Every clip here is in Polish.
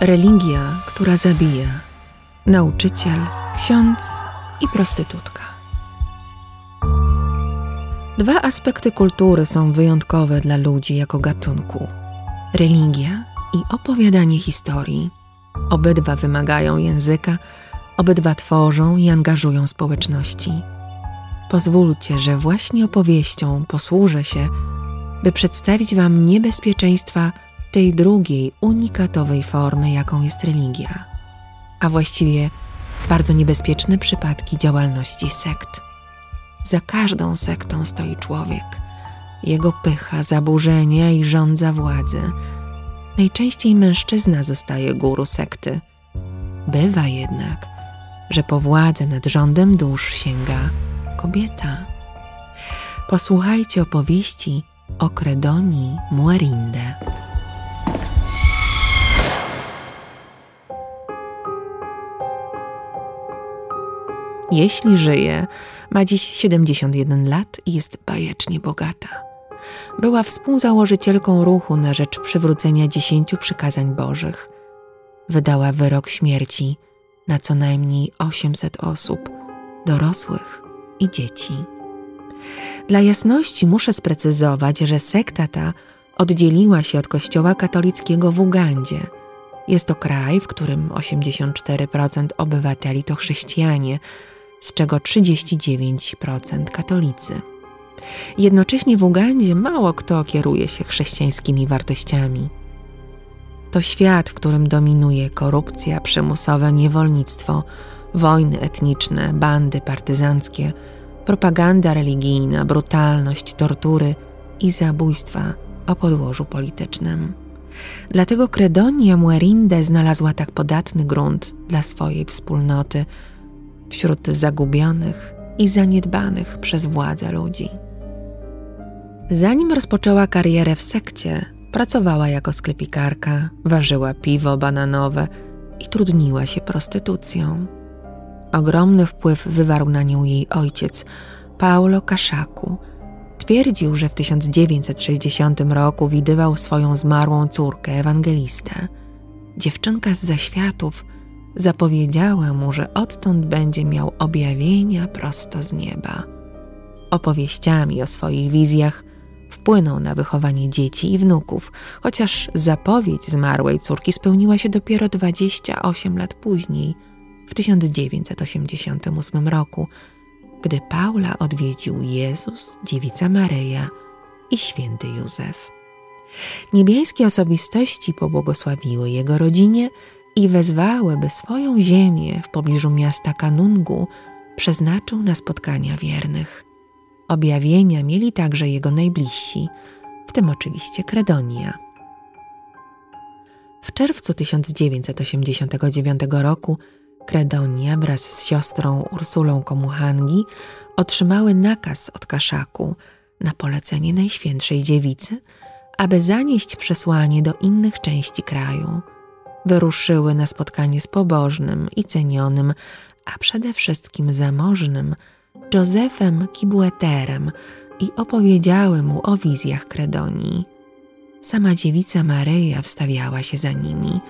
Religia, która zabija. Nauczyciel, ksiądz i prostytutka. Dwa aspekty kultury są wyjątkowe dla ludzi jako gatunku: religia i opowiadanie historii. Obydwa wymagają języka, obydwa tworzą i angażują społeczności. Pozwólcie, że właśnie opowieścią posłużę się, by przedstawić Wam niebezpieczeństwa tej drugiej, unikatowej formy, jaką jest religia, a właściwie bardzo niebezpieczne przypadki działalności sekt. Za każdą sektą stoi człowiek, jego pycha, zaburzenia i rządza władzy. Najczęściej mężczyzna zostaje guru sekty. Bywa jednak, że po władzę nad rządem dusz sięga kobieta. Posłuchajcie opowieści o Kredonii Muerinde. Jeśli żyje, ma dziś 71 lat i jest bajecznie bogata. Była współzałożycielką ruchu na rzecz przywrócenia dziesięciu przykazań bożych. Wydała wyrok śmierci na co najmniej 800 osób, dorosłych i dzieci. Dla jasności muszę sprecyzować, że sekta ta oddzieliła się od Kościoła katolickiego w Ugandzie. Jest to kraj, w którym 84% obywateli to chrześcijanie, z czego 39% katolicy. Jednocześnie w Ugandzie mało kto kieruje się chrześcijańskimi wartościami. To świat, w którym dominuje korupcja, przymusowe niewolnictwo, wojny etniczne, bandy partyzanckie, propaganda religijna, brutalność, tortury i zabójstwa o podłożu politycznym. Dlatego Kredonia Muerinde znalazła tak podatny grunt dla swojej wspólnoty wśród zagubionych i zaniedbanych przez władze ludzi. Zanim rozpoczęła karierę w sekcie, pracowała jako sklepikarka, ważyła piwo bananowe i trudniła się prostytucją. Ogromny wpływ wywarł na nią jej ojciec, Paolo Kaszaku. Twierdził, że w 1960 roku widywał swoją zmarłą córkę, ewangelistę. Dziewczynka z zaświatów zapowiedziała mu, że odtąd będzie miał objawienia prosto z nieba. Opowieściami o swoich wizjach wpłynął na wychowanie dzieci i wnuków, chociaż zapowiedź zmarłej córki spełniła się dopiero 28 lat później, w 1988 roku, gdy Paula odwiedził Jezus, dziewica Maryja i święty Józef. Niebieskie osobistości pobłogosławiły jego rodzinie i wezwały, by swoją ziemię w pobliżu miasta Kanungu przeznaczył na spotkania wiernych. Objawienia mieli także jego najbliżsi, w tym oczywiście Kredonia. W czerwcu 1989 roku Kredonia wraz z siostrą Ursulą Komuhangi otrzymały nakaz od Kaszaku na polecenie Najświętszej Dziewicy, aby zanieść przesłanie do innych części kraju. Wyruszyły na spotkanie z pobożnym i cenionym, a przede wszystkim zamożnym Józefem Kibweterem i opowiedziały mu o wizjach Kredonii. Sama dziewica Maryja wstawiała się za nimi,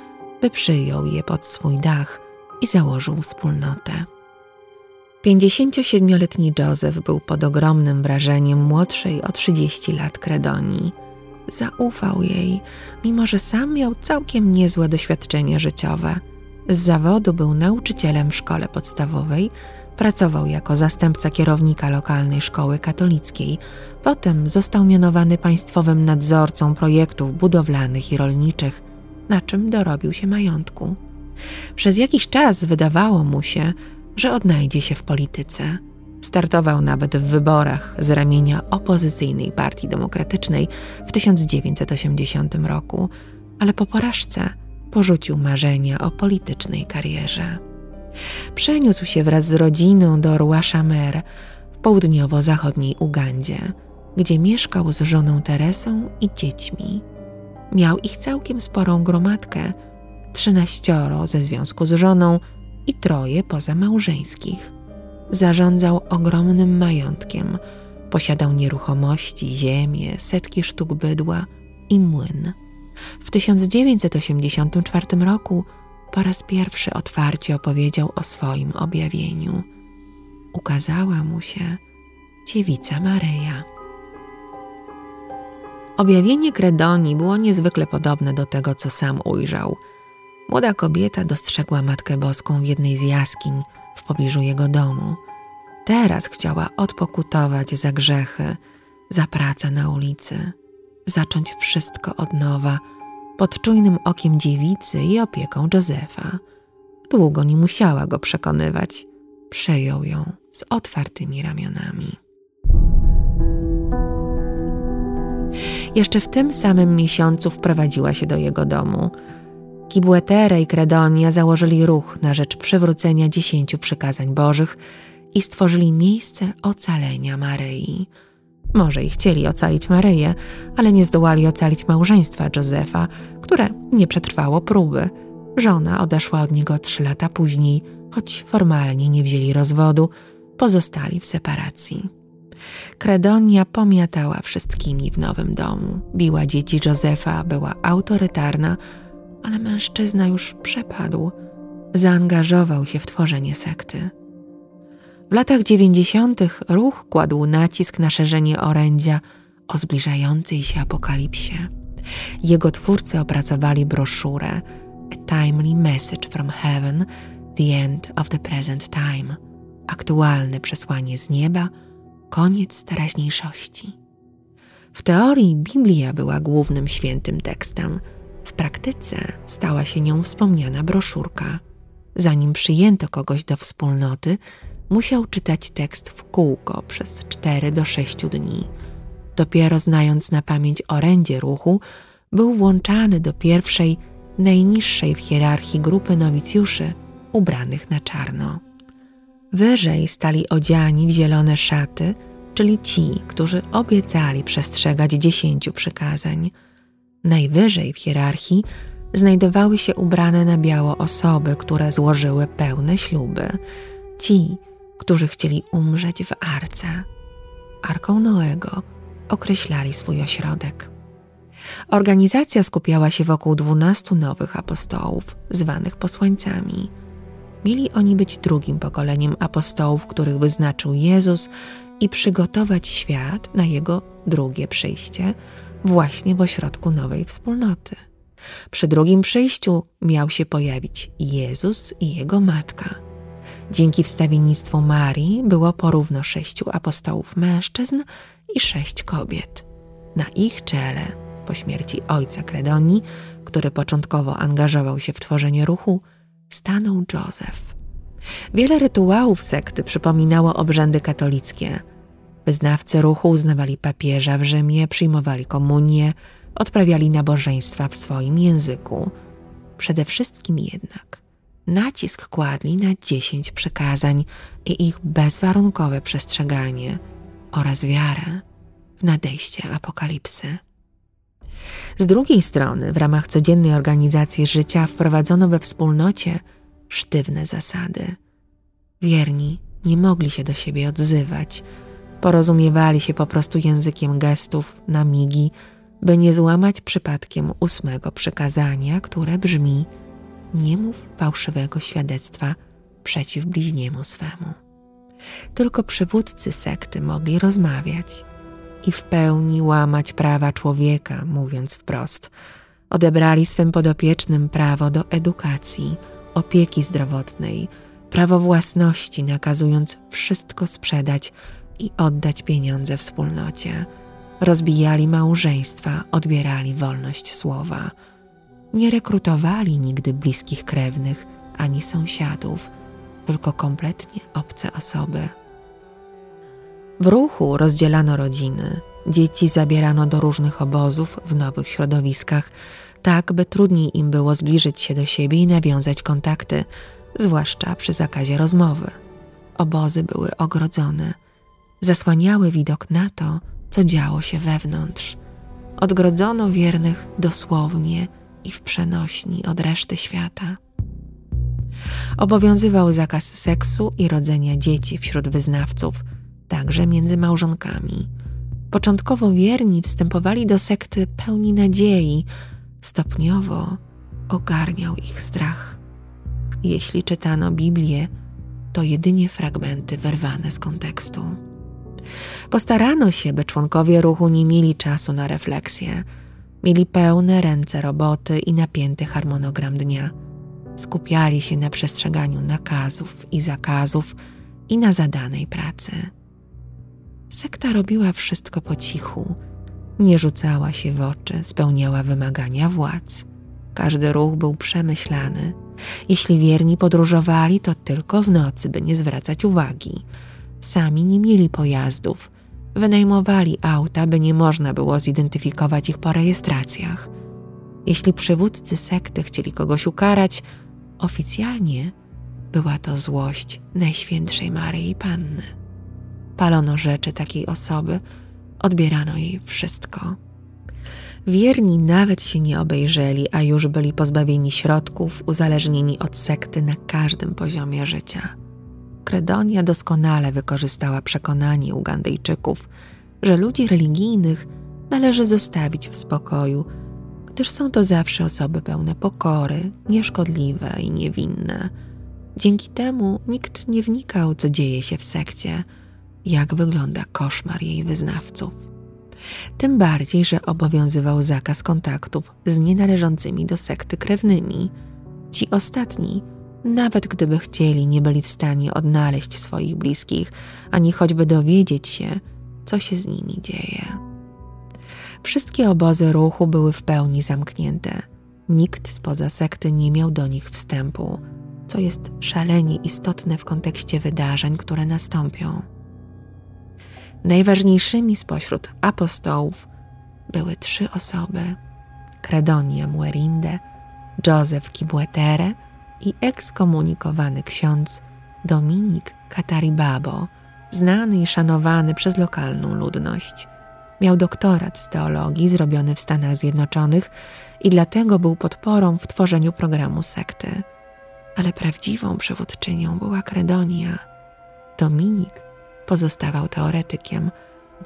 by przyjął je pod swój dach i założył wspólnotę. 57-letni Józef był pod ogromnym wrażeniem młodszej o 30 lat Kredonii. Zaufał jej, mimo że sam miał całkiem niezłe doświadczenie życiowe. Z zawodu był nauczycielem w szkole podstawowej, pracował jako zastępca kierownika lokalnej szkoły katolickiej. Potem został mianowany państwowym nadzorcą projektów budowlanych i rolniczych, na czym dorobił się majątku. Przez jakiś czas wydawało mu się, że odnajdzie się w polityce. Startował nawet w wyborach z ramienia opozycyjnej Partii Demokratycznej w 1980 roku, ale po porażce porzucił marzenia o politycznej karierze. Przeniósł się wraz z rodziną do Ruashamer w południowo-zachodniej Ugandzie, gdzie mieszkał z żoną Teresą i dziećmi. Miał ich całkiem sporą gromadkę, trzynaścioro ze związku z żoną i troje poza małżeńskich. Zarządzał ogromnym majątkiem, posiadał nieruchomości, ziemię, setki sztuk bydła i młyn. W 1984 roku po raz pierwszy otwarcie opowiedział o swoim objawieniu. Ukazała mu się dziewica Maryja. Objawienie Kredonii było niezwykle podobne do tego, co sam ujrzał. Młoda kobieta dostrzegła Matkę Boską w jednej z jaskiń w pobliżu jego domu. Teraz chciała odpokutować za grzechy, za pracę na ulicy, zacząć wszystko od nowa, pod czujnym okiem dziewicy i opieką Józefa. Długo nie musiała go przekonywać. Przejął ją z otwartymi ramionami. Jeszcze w tym samym miesiącu wprowadziła się do jego domu. Kibwetere i Kredonia założyli ruch na rzecz przywrócenia dziesięciu przykazań bożych i stworzyli miejsce ocalenia Maryi. Może i chcieli ocalić Maryję, ale nie zdołali ocalić małżeństwa Józefa, które nie przetrwało próby. Żona odeszła od niego trzy lata później, choć formalnie nie wzięli rozwodu, pozostali w separacji. Kredonia pomiatała wszystkimi w nowym domu. Biła dzieci Józefa, była autorytarna, ale mężczyzna już przepadł. Zaangażował się w tworzenie sekty. W latach dziewięćdziesiątych ruch kładł nacisk na szerzenie orędzia o zbliżającej się apokalipsie. Jego twórcy opracowali broszurę A Timely Message from Heaven, The End of the Present Time, aktualne przesłanie z nieba, koniec teraźniejszości. W teorii Biblia była głównym świętym tekstem, w praktyce stała się nią wspomniana broszurka. Zanim przyjęto kogoś do wspólnoty, musiał czytać tekst w kółko przez 4 do 6 dni. Dopiero znając na pamięć orędzie ruchu, był włączany do pierwszej, najniższej w hierarchii grupy nowicjuszy ubranych na czarno. Wyżej stali odziani w zielone szaty, czyli ci, którzy obiecali przestrzegać dziesięciu przykazań. Najwyżej w hierarchii znajdowały się ubrane na biało osoby, które złożyły pełne śluby. Ci, którzy chcieli umrzeć w arce. Arką Noego określali swój ośrodek. Organizacja skupiała się wokół dwunastu nowych apostołów, zwanych posłańcami. Mieli oni być drugim pokoleniem apostołów, których wyznaczył Jezus i przygotować świat na jego drugie przyjście właśnie w ośrodku nowej wspólnoty. Przy drugim przyjściu miał się pojawić Jezus i jego matka. Dzięki wstawiennictwu Marii było porówno sześciu apostołów mężczyzn i sześć kobiet. Na ich czele, po śmierci ojca Kredonii, który początkowo angażował się w tworzenie ruchu, stanął Józef. Wiele rytuałów sekty przypominało obrzędy katolickie. Wyznawcy ruchu uznawali papieża w Rzymie, przyjmowali komunię, odprawiali nabożeństwa w swoim języku. Przede wszystkim jednak nacisk kładli na dziesięć przekazań i ich bezwarunkowe przestrzeganie oraz wiarę w nadejście apokalipsy. Z drugiej strony, w ramach codziennej organizacji życia wprowadzono we wspólnocie sztywne zasady. Wierni nie mogli się do siebie odzywać, porozumiewali się po prostu językiem gestów, na migi, by nie złamać przypadkiem ósmego przykazania, które brzmi: Nie mów fałszywego świadectwa przeciw bliźniemu swemu. Tylko przywódcy sekty mogli rozmawiać i w pełni łamać prawa człowieka, mówiąc wprost. Odebrali swym podopiecznym prawo do edukacji, opieki zdrowotnej, prawo własności, nakazując wszystko sprzedać i oddać pieniądze wspólnocie. Rozbijali małżeństwa, odbierali wolność słowa. Nie rekrutowali nigdy bliskich krewnych ani sąsiadów, tylko kompletnie obce osoby. W ruchu rozdzielano rodziny, dzieci zabierano do różnych obozów w nowych środowiskach, tak by trudniej im było zbliżyć się do siebie i nawiązać kontakty, zwłaszcza przy zakazie rozmowy. Obozy były ogrodzone, zasłaniały widok na to, co działo się wewnątrz. Odgrodzono wiernych dosłownie i w przenośni od reszty świata. Obowiązywał zakaz seksu i rodzenia dzieci wśród wyznawców – także między małżonkami. Początkowo wierni wstępowali do sekty pełni nadziei, Stopniowo ogarniał ich strach. Jeśli czytano Biblię, to jedynie fragmenty wyrwane z kontekstu. Postarano się, by członkowie ruchu nie mieli czasu na refleksję. Mieli pełne ręce roboty i napięty harmonogram dnia. Skupiali się na przestrzeganiu nakazów i zakazów i na zadanej pracy. Sekta robiła wszystko po cichu, nie rzucała się w oczy, spełniała wymagania władz. Każdy ruch był przemyślany. Jeśli wierni podróżowali, to tylko w nocy, by nie zwracać uwagi. Sami nie mieli pojazdów. Wynajmowali auta, by nie można było zidentyfikować ich po rejestracjach. Jeśli przywódcy sekty chcieli kogoś ukarać, oficjalnie była to złość Najświętszej Maryi Panny. Palono rzeczy takiej osoby, odbierano jej wszystko. Wierni nawet się nie obejrzeli, a już byli pozbawieni środków, uzależnieni od sekty na każdym poziomie życia. Kredonia doskonale wykorzystała przekonanie Ugandyjczyków, że ludzi religijnych należy zostawić w spokoju, gdyż są to zawsze osoby pełne pokory, nieszkodliwe i niewinne. Dzięki temu nikt nie wnikał, co dzieje się w sekcie, jak wygląda koszmar jej wyznawców tym bardziej, że obowiązywał zakaz kontaktów z nienależącymi do sekty krewnymi. Ci ostatni, nawet gdyby chcieli, nie byli w stanie odnaleźć swoich bliskich, ani choćby dowiedzieć się, co się z nimi dzieje. Wszystkie obozy ruchu były w pełni zamknięte. Nikt spoza sekty nie miał do nich wstępu, co jest szalenie istotne w kontekście wydarzeń, które nastąpią. Najważniejszymi spośród apostołów były trzy osoby: Credonia Muerinde, Józef Kibwetere i ekskomunikowany ksiądz Dominik Kataribabo, znany i szanowany przez lokalną ludność. Miał doktorat z teologii zrobiony w Stanach Zjednoczonych i dlatego był podporą w tworzeniu programu sekty. Ale prawdziwą przywódczynią była Kredonia. Dominik pozostawał teoretykiem,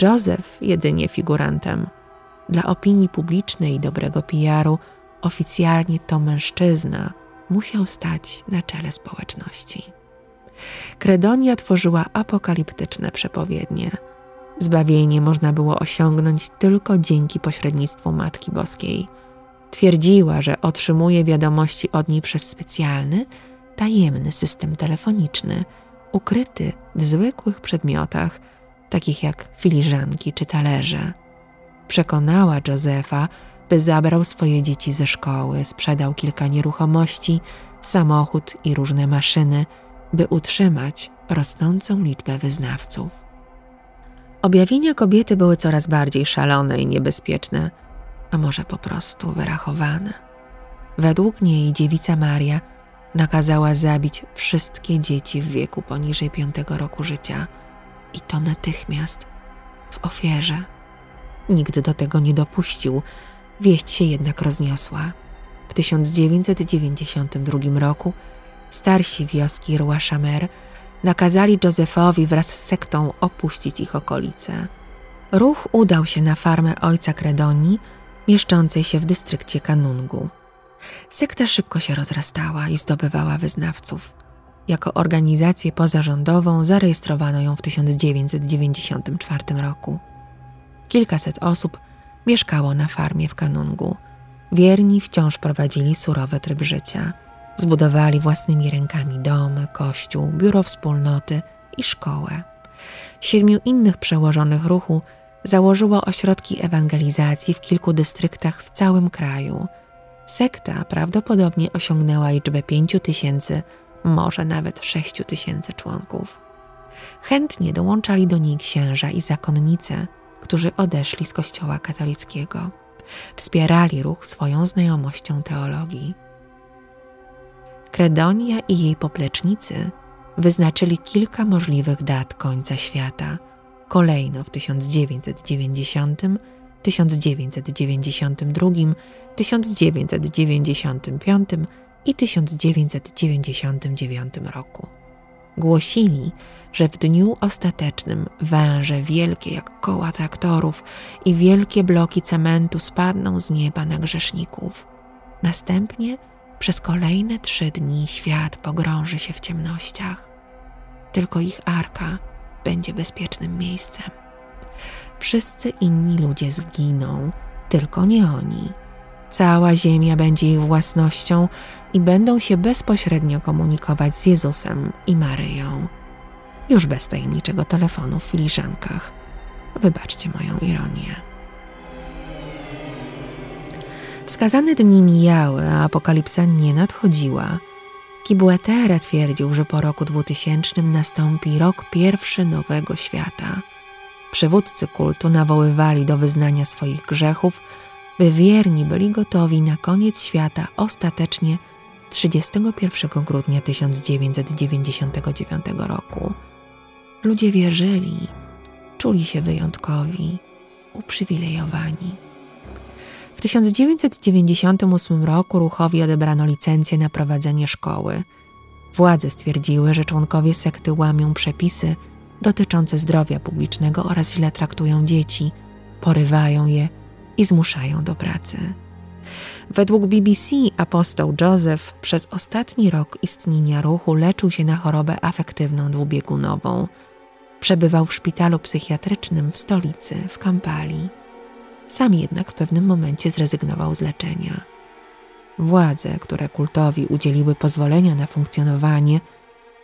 Joseph jedynie figurantem. Dla opinii publicznej i dobrego PR-u oficjalnie to mężczyzna musiał stać na czele społeczności. Kredonia tworzyła apokaliptyczne przepowiednie. Zbawienie można było osiągnąć tylko dzięki pośrednictwu Matki Boskiej. Twierdziła, że otrzymuje wiadomości od niej przez specjalny, tajemny system telefoniczny – ukryty w zwykłych przedmiotach, takich jak filiżanki czy talerze. Przekonała Józefa, by zabrał swoje dzieci ze szkoły, sprzedał kilka nieruchomości, samochód i różne maszyny, by utrzymać rosnącą liczbę wyznawców. Objawienia kobiety były coraz bardziej szalone i niebezpieczne, a może po prostu wyrachowane. Według niej dziewica Maria nakazała zabić wszystkie dzieci w wieku poniżej piątego roku życia i to natychmiast w ofierze. Nikt do tego nie dopuścił, wieść się jednak rozniosła. W 1992 roku starsi wioski Roi nakazali Józefowi wraz z sektą opuścić ich okolice. Ruch udał się na farmę ojca Kredoni, mieszczącej się w dystrykcie Kanungu. Sekta szybko się rozrastała i zdobywała wyznawców. Jako organizację pozarządową zarejestrowano ją w 1994 roku. Kilkaset osób mieszkało na farmie w Kanungu. Wierni wciąż prowadzili surowy tryb życia. Zbudowali własnymi rękami domy, kościół, biuro wspólnoty i szkołę. Siedmiu innych przełożonych ruchu założyło ośrodki ewangelizacji w kilku dystryktach w całym kraju – Sekta prawdopodobnie osiągnęła liczbę pięciu tysięcy, może nawet sześciu tysięcy członków. Chętnie dołączali do niej księża i zakonnice, którzy odeszli z kościoła katolickiego. Wspierali ruch swoją znajomością teologii. Kredonia i jej poplecznicy wyznaczyli kilka możliwych dat końca świata. Kolejno w 1990 1992, 1995 i 1999 roku. Głosili, że w dniu ostatecznym węże wielkie jak koła traktorów i wielkie bloki cementu spadną z nieba na grzeszników. Następnie przez kolejne trzy dni świat pogrąży się w ciemnościach. Tylko ich arka będzie bezpiecznym miejscem. Wszyscy inni ludzie zginą, tylko nie oni. Cała ziemia będzie ich własnością i będą się bezpośrednio komunikować z Jezusem i Maryją. Już bez tajemniczego telefonu w filiżankach. Wybaczcie moją ironię. Wskazane dni mijały, a apokalipsa nie nadchodziła. Kibuetere twierdził, że po roku 2000 nastąpi rok pierwszy nowego świata. Przywódcy kultu nawoływali do wyznania swoich grzechów, by wierni byli gotowi na koniec świata ostatecznie 31 grudnia 1999 roku. Ludzie wierzyli, czuli się wyjątkowi, uprzywilejowani. W 1998 roku ruchowi odebrano licencję na prowadzenie szkoły. Władze stwierdziły, że członkowie sekty łamią przepisy dotyczące zdrowia publicznego oraz źle traktują dzieci, porywają je i zmuszają do pracy. Według BBC apostoł Joseph przez ostatni rok istnienia ruchu leczył się na chorobę afektywną dwubiegunową. Przebywał w szpitalu psychiatrycznym w stolicy, w Kampali. Sam jednak w pewnym momencie zrezygnował z leczenia. Władze, które kultowi udzieliły pozwolenia na funkcjonowanie,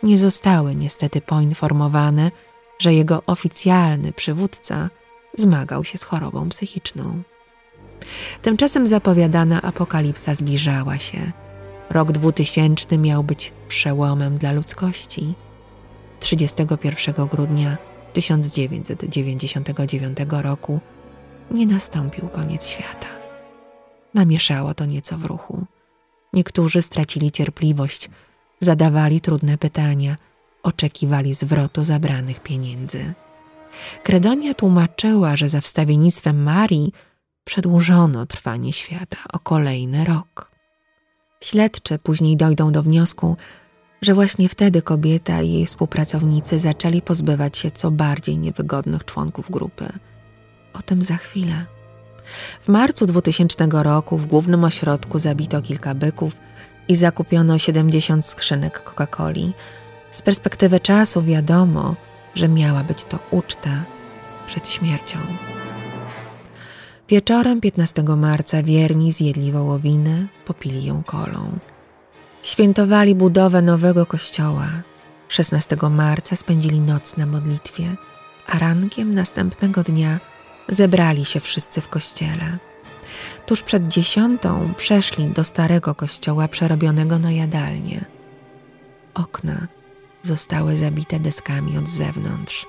nie zostały niestety poinformowane, że jego oficjalny przywódca zmagał się z chorobą psychiczną. Tymczasem zapowiadana apokalipsa zbliżała się. Rok 2000 miał być przełomem dla ludzkości. 31 grudnia 1999 roku nie nastąpił koniec świata. Namieszało to nieco w ruchu. Niektórzy stracili cierpliwość, zadawali trudne pytania, oczekiwali zwrotu zabranych pieniędzy. Kredonia tłumaczyła, że za wstawiennictwem Marii przedłużono trwanie świata o kolejny rok. Śledczy później dojdą do wniosku, że właśnie wtedy kobieta i jej współpracownicy zaczęli pozbywać się co bardziej niewygodnych członków grupy. O tym za chwilę. W marcu 2000 roku w głównym ośrodku zabito kilka byków i zakupiono 70 skrzynek Coca-Coli. Z perspektywy czasu wiadomo, że miała być to uczta przed śmiercią. Wieczorem 15 marca wierni zjedli wołowinę, popili ją kolą. Świętowali budowę nowego kościoła. 16 marca spędzili noc na modlitwie, a rankiem następnego dnia zebrali się wszyscy w kościele. Tuż przed dziesiątą przeszli do starego kościoła przerobionego na jadalnię. Okna zostały zabite deskami od zewnątrz,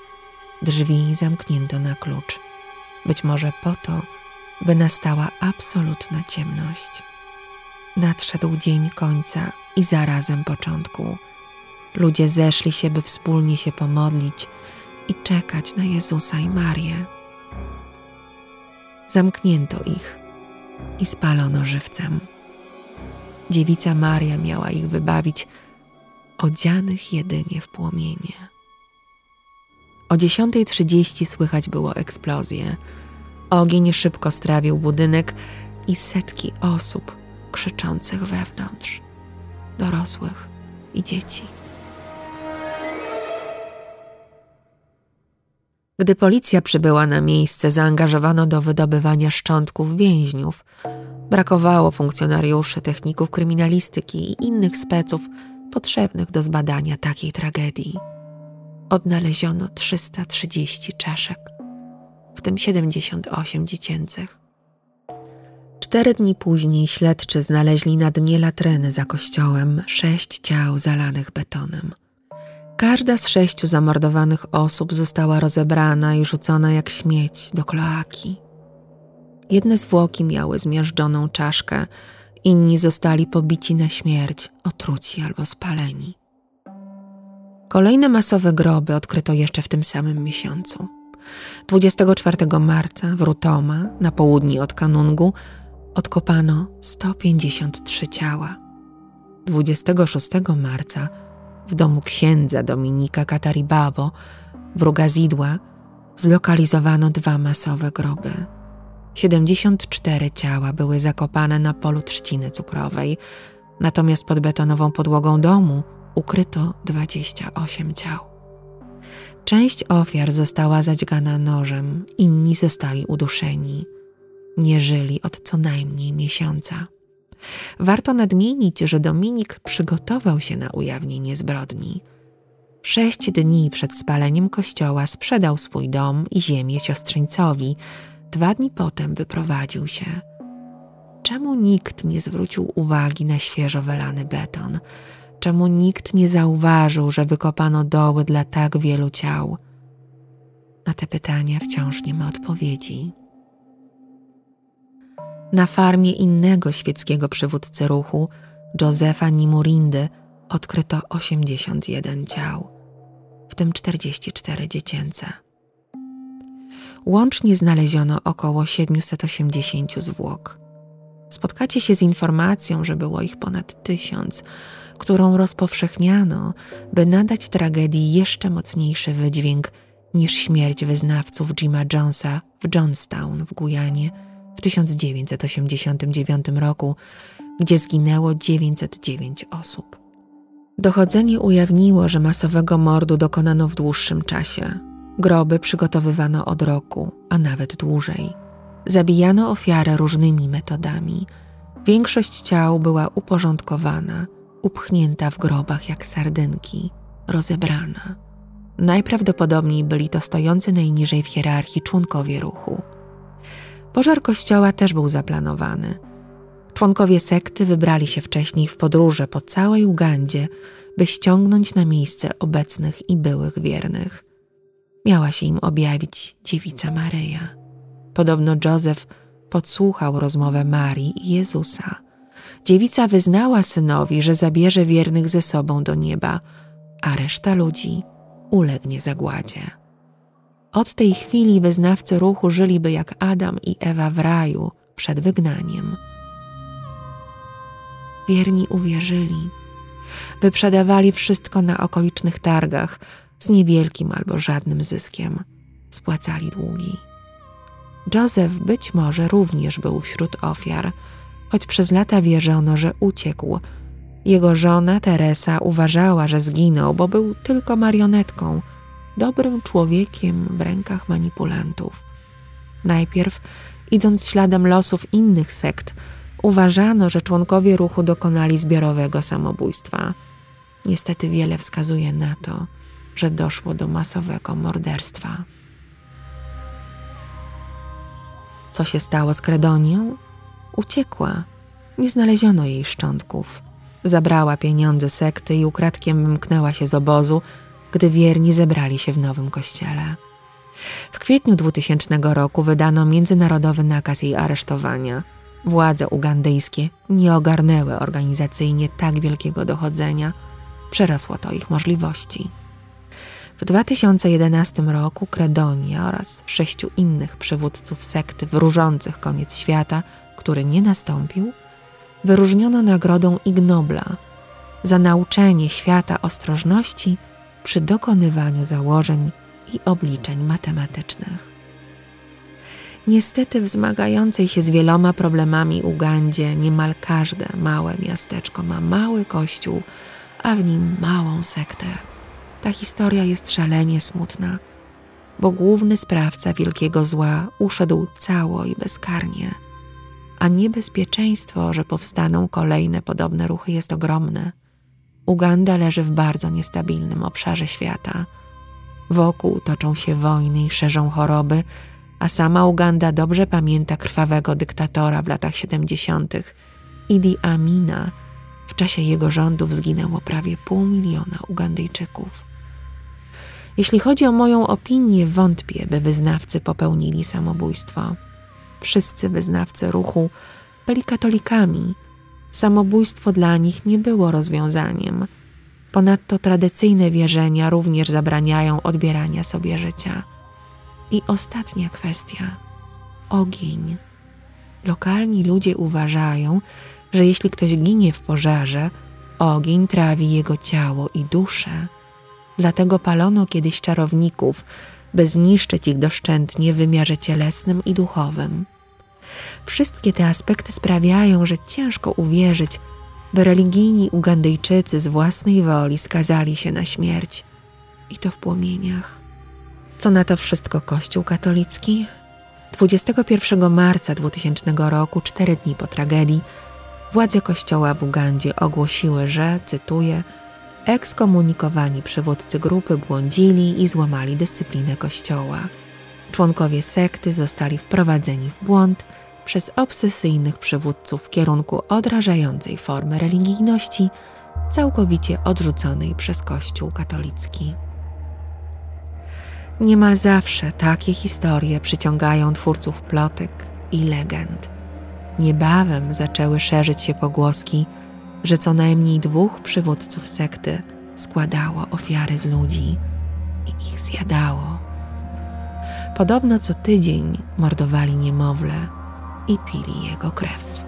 drzwi zamknięto na klucz. Być może po to, by nastała absolutna ciemność. Nadszedł dzień końca i zarazem początku. Ludzie zeszli się, by wspólnie się pomodlić i czekać na Jezusa i Marię. Zamknięto ich i spalono żywcem. Dziewica Maria miała ich wybawić, odzianych jedynie w płomienie. O 10.30 słychać było eksplozję. Ogień szybko strawił budynek i setki osób krzyczących wewnątrz, dorosłych i dzieci. Gdy policja przybyła na miejsce, zaangażowano do wydobywania szczątków więźniów. Brakowało funkcjonariuszy, techników kryminalistyki i innych speców potrzebnych do zbadania takiej tragedii. Odnaleziono 330 czaszek, w tym 78 dziecięcych. Cztery dni później śledczy znaleźli na dnie latreny za kościołem sześć ciał zalanych betonem. Każda z sześciu zamordowanych osób została rozebrana i rzucona jak śmieć do kloaki. Jedne zwłoki miały zmiażdżoną czaszkę, inni zostali pobici na śmierć, otruci albo spaleni. Kolejne masowe groby odkryto jeszcze w tym samym miesiącu. 24 marca w Rutoma, na południe od Kanungu, odkopano 153 ciała. 26 marca w domu księdza Dominika Kataribabo w Rugazidła zlokalizowano dwa masowe groby. 74 ciała były zakopane na polu trzciny cukrowej, natomiast pod betonową podłogą domu ukryto 28 ciał. Część ofiar została zadźgana nożem, inni zostali uduszeni. Nie żyli od co najmniej miesiąca. Warto nadmienić, że Dominik przygotował się na ujawnienie zbrodni. Sześć dni przed spaleniem kościoła sprzedał swój dom i ziemię siostrzeńcowi. Dwa dni potem wyprowadził się. Czemu nikt nie zwrócił uwagi na świeżo wylany beton? Czemu nikt nie zauważył, że wykopano doły dla tak wielu ciał? Na te pytania wciąż nie ma odpowiedzi. Na farmie innego świeckiego przywódcy ruchu, Józefa Nimurindy, odkryto 81 ciał, w tym 44 dziecięce. Łącznie znaleziono około 780 zwłok. Spotkacie się z informacją, że było ich ponad tysiąc, którą rozpowszechniano, by nadać tragedii jeszcze mocniejszy wydźwięk niż śmierć wyznawców Jima Jonesa w Johnstown w Gujanie w 1989 roku, gdzie zginęło 909 osób. Dochodzenie ujawniło, że masowego mordu dokonano w dłuższym czasie. Groby przygotowywano od roku, a nawet dłużej. Zabijano ofiarę różnymi metodami. Większość ciał była uporządkowana, upchnięta w grobach jak sardynki, rozebrana. Najprawdopodobniej byli to stojący najniżej w hierarchii członkowie ruchu. Pożar kościoła też był zaplanowany. Członkowie sekty wybrali się wcześniej w podróże po całej Ugandzie, by ściągnąć na miejsce obecnych i byłych wiernych. Miała się im objawić dziewica Maryja. Podobno Józef podsłuchał rozmowę Marii i Jezusa. Dziewica wyznała synowi, że zabierze wiernych ze sobą do nieba, a reszta ludzi ulegnie zagładzie. Od tej chwili wyznawcy ruchu żyliby jak Adam i Ewa w raju przed wygnaniem. Wierni uwierzyli. Wyprzedawali wszystko na okolicznych targach z niewielkim albo żadnym zyskiem. Spłacali długi. Józef być może również był wśród ofiar, choć przez lata wierzono, że uciekł. Jego żona Teresa uważała, że zginął, bo był tylko marionetką – dobrym człowiekiem w rękach manipulantów. Najpierw, idąc śladem losów innych sekt, uważano, że członkowie ruchu dokonali zbiorowego samobójstwa. Niestety wiele wskazuje na to, że doszło do masowego morderstwa. Co się stało z Kredonią? Uciekła. Nie znaleziono jej szczątków. Zabrała pieniądze sekty i ukradkiem wymknęła się z obozu, gdy wierni zebrali się w nowym kościele. W kwietniu 2000 roku wydano międzynarodowy nakaz jej aresztowania. Władze ugandyjskie nie ogarnęły organizacyjnie tak wielkiego dochodzenia, przerosło to ich możliwości. W 2011 roku Kredonia oraz sześciu innych przywódców sekty wróżących koniec świata, który nie nastąpił, wyróżniono nagrodą Ignobla za nauczenie świata ostrożności przy dokonywaniu założeń i obliczeń matematycznych. Niestety w zmagającej się z wieloma problemami Ugandzie niemal każde małe miasteczko ma mały kościół, a w nim małą sektę. Ta historia jest szalenie smutna, bo główny sprawca wielkiego zła uszedł cało i bezkarnie, a niebezpieczeństwo, że powstaną kolejne podobne ruchy jest ogromne – Uganda leży w bardzo niestabilnym obszarze świata. Wokół toczą się wojny i szerzą choroby, a sama Uganda dobrze pamięta krwawego dyktatora w latach 70. Idi Amina. W czasie jego rządów zginęło prawie pół miliona Ugandyjczyków. Jeśli chodzi o moją opinię, wątpię, by wyznawcy popełnili samobójstwo. Wszyscy wyznawcy ruchu byli katolikami – samobójstwo dla nich nie było rozwiązaniem. Ponadto tradycyjne wierzenia również zabraniają odbierania sobie życia. I ostatnia kwestia ogień. Lokalni ludzie uważają, że jeśli ktoś ginie w pożarze, ogień trawi jego ciało i duszę. Dlatego palono kiedyś czarowników, by zniszczyć ich doszczętnie w wymiarze cielesnym i duchowym. Wszystkie te aspekty sprawiają, że ciężko uwierzyć, by religijni Ugandyjczycy z własnej woli skazali się na śmierć i to w płomieniach. Co na to wszystko Kościół katolicki? 21 marca 2000 roku, cztery dni po tragedii, władze kościoła w Ugandzie ogłosiły, że, cytuję, ekskomunikowani przywódcy grupy błądzili i złamali dyscyplinę kościoła. Członkowie sekty zostali wprowadzeni w błąd przez obsesyjnych przywódców w kierunku odrażającej formy religijności, całkowicie odrzuconej przez Kościół katolicki. Niemal zawsze takie historie przyciągają twórców plotek i legend. Niebawem zaczęły szerzyć się pogłoski, że co najmniej dwóch przywódców sekty składało ofiary z ludzi i ich zjadało. Podobno co tydzień mordowali niemowlę i pili jego krew.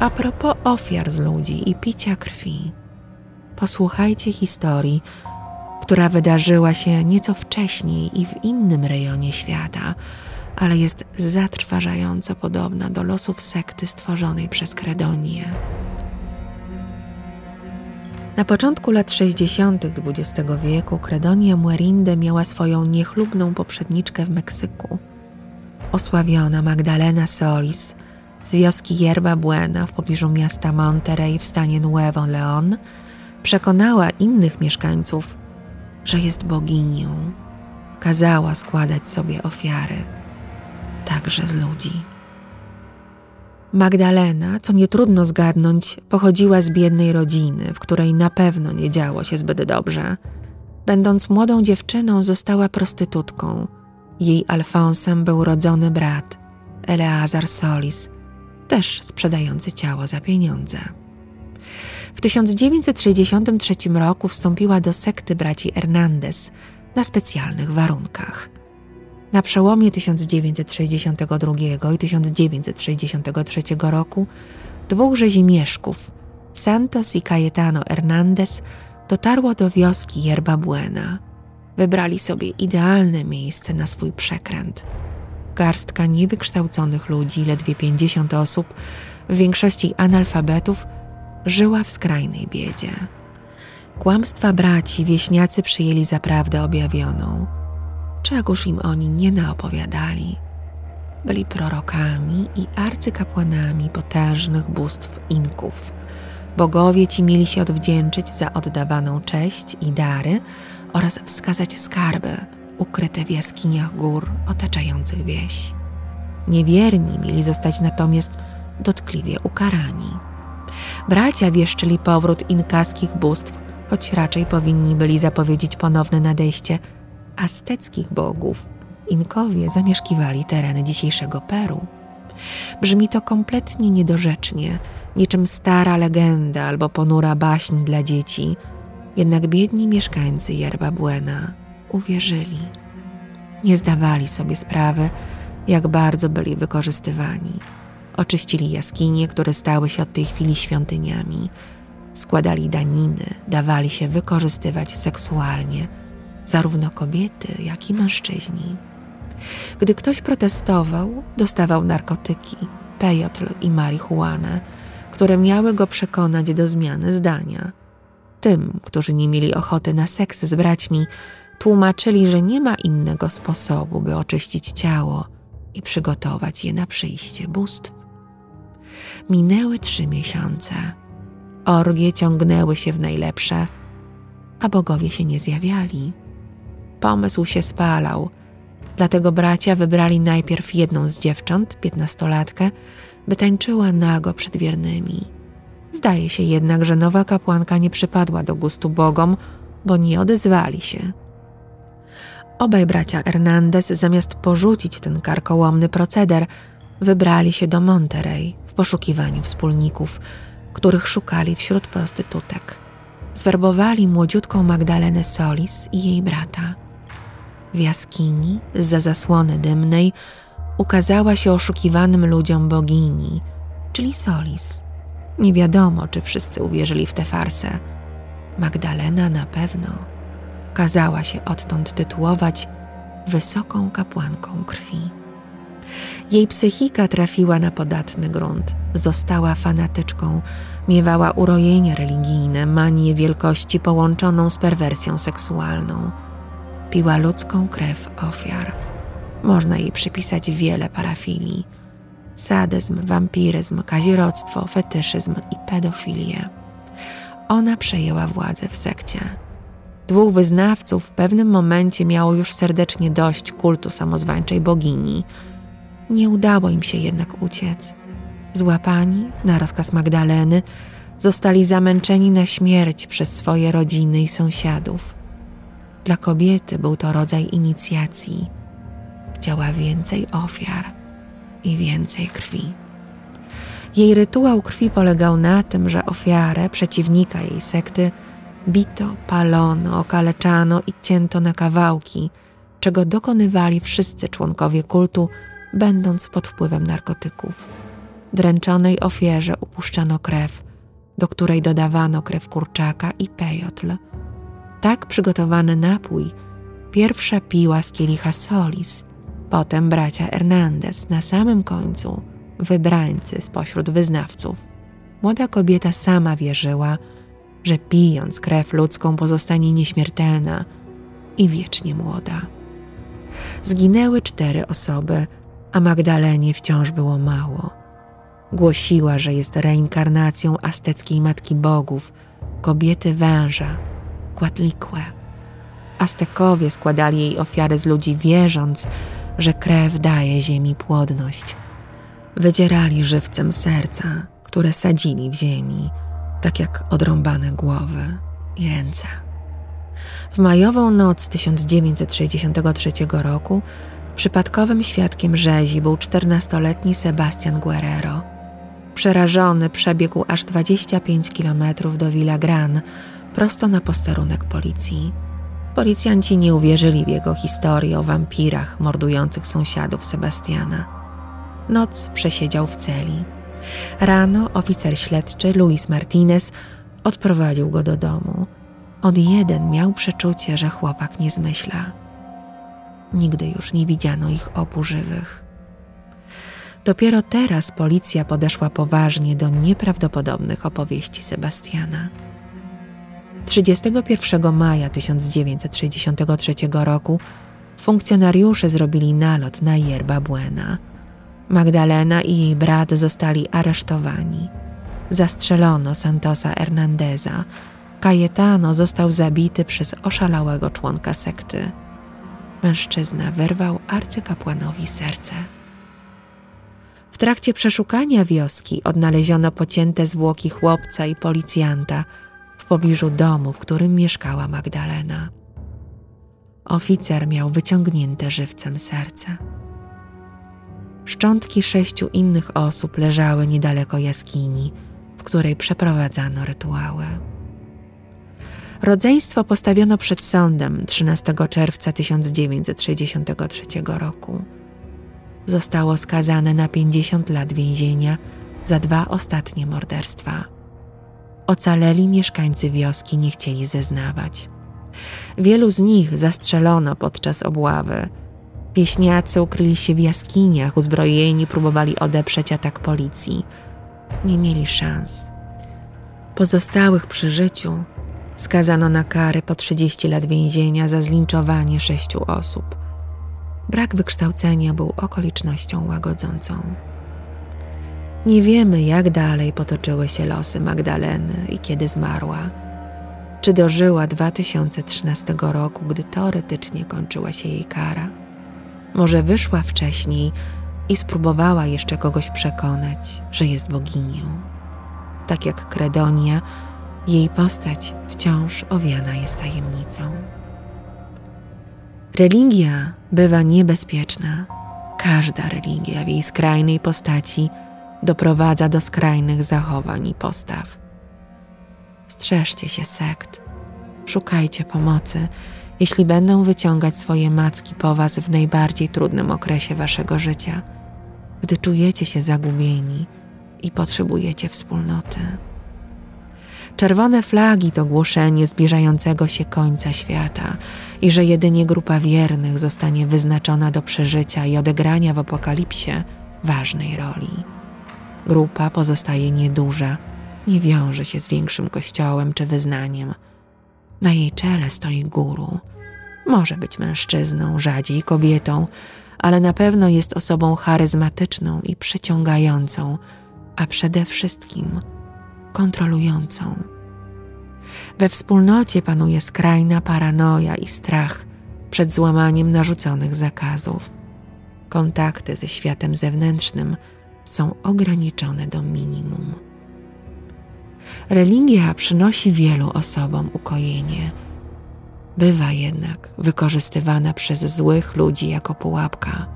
A propos ofiar z ludzi i picia krwi, posłuchajcie historii która wydarzyła się nieco wcześniej i w innym rejonie świata, ale jest zatrważająco podobna do losów sekty stworzonej przez Kredonię. Na początku lat 60. XX wieku Kredonia Muerinde miała swoją niechlubną poprzedniczkę w Meksyku. Osławiona Magdalena Solis z wioski Yerba Buena w pobliżu miasta Monterrey w stanie Nuevo León przekonała innych mieszkańców, że jest boginią, kazała składać sobie ofiary, także z ludzi. Magdalena, co nie trudno zgadnąć, pochodziła z biednej rodziny, w której na pewno nie działo się zbyt dobrze. Będąc młodą dziewczyną, została prostytutką. Jej Alfonsem był rodzony brat, Eleazar Solis, też sprzedający ciało za pieniądze. W 1963 roku wstąpiła do sekty braci Hernandez na specjalnych warunkach. Na przełomie 1962 i 1963 roku dwóch rzezimieszków, Santos i Cayetano Hernandez, dotarło do wioski Yerba Buena. Wybrali sobie idealne miejsce na swój przekręt. Garstka niewykształconych ludzi, ledwie 50 osób, w większości analfabetów, żyła w skrajnej biedzie. Kłamstwa braci wieśniacy przyjęli za prawdę objawioną. Czegóż im oni nie naopowiadali? Byli prorokami i arcykapłanami potężnych bóstw Inków. Bogowie ci mieli się odwdzięczyć za oddawaną cześć i dary oraz wskazać skarby ukryte w jaskiniach gór otaczających wieś. Niewierni mieli zostać natomiast dotkliwie ukarani. Bracia wieszczyli powrót inkaskich bóstw, choć raczej powinni byli zapowiedzieć ponowne nadejście azteckich bogów. Inkowie zamieszkiwali tereny dzisiejszego Peru. Brzmi to kompletnie niedorzecznie, niczym stara legenda albo ponura baśń dla dzieci, jednak biedni mieszkańcy Yerba Buena uwierzyli. Nie zdawali sobie sprawy, jak bardzo byli wykorzystywani. Oczyścili jaskinie, które stały się od tej chwili świątyniami. Składali daniny, dawali się wykorzystywać seksualnie, zarówno kobiety, jak i mężczyźni. Gdy ktoś protestował, dostawał narkotyki, pejotl i marihuanę, które miały go przekonać do zmiany zdania. Tym, którzy nie mieli ochoty na seks z braćmi, tłumaczyli, że nie ma innego sposobu, by oczyścić ciało i przygotować je na przyjście bóstw. Minęły trzy miesiące. Orgie ciągnęły się w najlepsze, a bogowie się nie zjawiali. Pomysł się spalał, dlatego bracia wybrali najpierw jedną z dziewcząt, piętnastolatkę, by tańczyła nago przed wiernymi. Zdaje się jednak, że nowa kapłanka nie przypadła do gustu bogom, bo nie odezwali się. Obaj bracia Hernandez, zamiast porzucić ten karkołomny proceder, wybrali się do Monterey w poszukiwaniu wspólników, których szukali wśród prostytutek. Zwerbowali młodziutką Magdalenę Solis i jej brata. W jaskini, za zasłony dymnej, ukazała się oszukiwanym ludziom bogini, czyli Solis. Nie wiadomo, czy wszyscy uwierzyli w tę farsę. Magdalena na pewno kazała się odtąd tytułować wysoką kapłanką krwi. Jej psychika trafiła na podatny grunt. Została fanatyczką, miewała urojenia religijne, manię wielkości połączoną z perwersją seksualną. Piła ludzką krew ofiar. Można jej przypisać wiele parafilii. Sadyzm, wampiryzm, kazirodztwo, fetyszyzm i pedofilię. Ona przejęła władzę w sekcie. Dwóch wyznawców w pewnym momencie miało już serdecznie dość kultu samozwańczej bogini – nie udało im się jednak uciec. Złapani na rozkaz Magdaleny, zostali zamęczeni na śmierć przez swoje rodziny i sąsiadów. Dla kobiety był to rodzaj inicjacji. Chciała więcej ofiar i więcej krwi. Jej rytuał krwi polegał na tym, że ofiarę, przeciwnika jej sekty, bito, palono, okaleczano i cięto na kawałki, czego dokonywali wszyscy członkowie kultu będąc pod wpływem narkotyków. Dręczonej ofierze upuszczano krew, do której dodawano krew kurczaka i pejotl. Tak przygotowany napój pierwsza piła z kielicha solis, potem bracia Hernandez, na samym końcu wybrańcy spośród wyznawców. Młoda kobieta sama wierzyła, że pijąc krew ludzką pozostanie nieśmiertelna i wiecznie młoda. Zginęły cztery osoby, a Magdalenie wciąż było mało. Głosiła, że jest reinkarnacją azteckiej matki bogów, kobiety węża, Kłatlikłe. Aztekowie składali jej ofiary z ludzi, wierząc, że krew daje ziemi płodność. Wydzierali żywcem serca, które sadzili w ziemi, tak jak odrąbane głowy i ręce. W majową noc 1963 roku Przypadkowym świadkiem rzezi był czternastoletni Sebastian Guerrero. Przerażony przebiegł aż 25 kilometrów do Villa Gran, prosto na posterunek policji. Policjanci nie uwierzyli w jego historię o wampirach mordujących sąsiadów Sebastiana. Noc przesiedział w celi. Rano oficer śledczy Luis Martinez odprowadził go do domu. Od jeden miał przeczucie, że chłopak nie zmyśla. Nigdy już nie widziano ich obu żywych. Dopiero teraz policja podeszła poważnie do nieprawdopodobnych opowieści Sebastiana. 31 maja 1963 roku funkcjonariusze zrobili nalot na Yerba Buena. Magdalena i jej brat zostali aresztowani. Zastrzelono Santosa Hernandeza. Cayetano został zabity przez oszalałego członka sekty mężczyzna wyrwał arcykapłanowi serce. W trakcie przeszukania wioski odnaleziono pocięte zwłoki chłopca i policjanta w pobliżu domu, w którym mieszkała Magdalena. Oficer miał wyciągnięte żywcem serce. Szczątki sześciu innych osób leżały niedaleko jaskini, w której przeprowadzano rytuały. Rodzeństwo postawiono przed sądem 13 czerwca 1963 roku. Zostało skazane na 50 lat więzienia za dwa ostatnie morderstwa. Ocaleli mieszkańcy wioski nie chcieli zeznawać. Wielu z nich zastrzelono podczas obławy. Pieśniacy ukryli się w jaskiniach, uzbrojeni próbowali odeprzeć atak policji. Nie mieli szans. Pozostałych przy życiu Skazano na karę po 30 lat więzienia za zlinczowanie sześciu osób. Brak wykształcenia był okolicznością łagodzącą. Nie wiemy, jak dalej potoczyły się losy Magdaleny i kiedy zmarła. Czy dożyła 2013 roku, gdy teoretycznie kończyła się jej kara? Może wyszła wcześniej i spróbowała jeszcze kogoś przekonać, że jest boginią. Tak jak Kredonia jej postać wciąż owiana jest tajemnicą. Religia bywa niebezpieczna. Każda religia w jej skrajnej postaci doprowadza do skrajnych zachowań i postaw. Strzeżcie się sekt, szukajcie pomocy, jeśli będą wyciągać swoje macki po was w najbardziej trudnym okresie waszego życia, gdy czujecie się zagubieni i potrzebujecie wspólnoty. Czerwone flagi to głoszenie zbliżającego się końca świata i że jedynie grupa wiernych zostanie wyznaczona do przeżycia i odegrania w apokalipsie ważnej roli. Grupa pozostaje nieduża, nie wiąże się z większym kościołem czy wyznaniem. Na jej czele stoi guru. Może być mężczyzną, rzadziej kobietą, ale na pewno jest osobą charyzmatyczną i przyciągającą, a przede wszystkim kontrolującą. We wspólnocie panuje skrajna paranoja i strach przed złamaniem narzuconych zakazów. Kontakty ze światem zewnętrznym są ograniczone do minimum. Religia przynosi wielu osobom ukojenie. Bywa jednak wykorzystywana przez złych ludzi jako pułapka,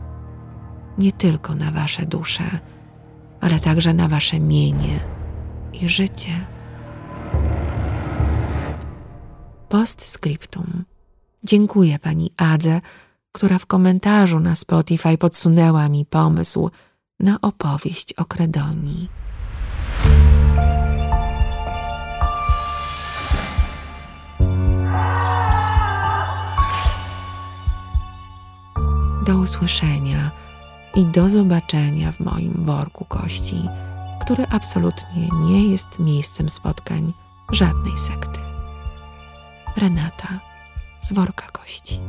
nie tylko na wasze dusze, ale także na wasze mienie i życie. Postscriptum. Dziękuję pani Adze, która w komentarzu na Spotify podsunęła mi pomysł na opowieść o Kredonii. Do usłyszenia i do zobaczenia w moim worku kości, które absolutnie nie jest miejscem spotkań żadnej sekty. Renata z worka kości.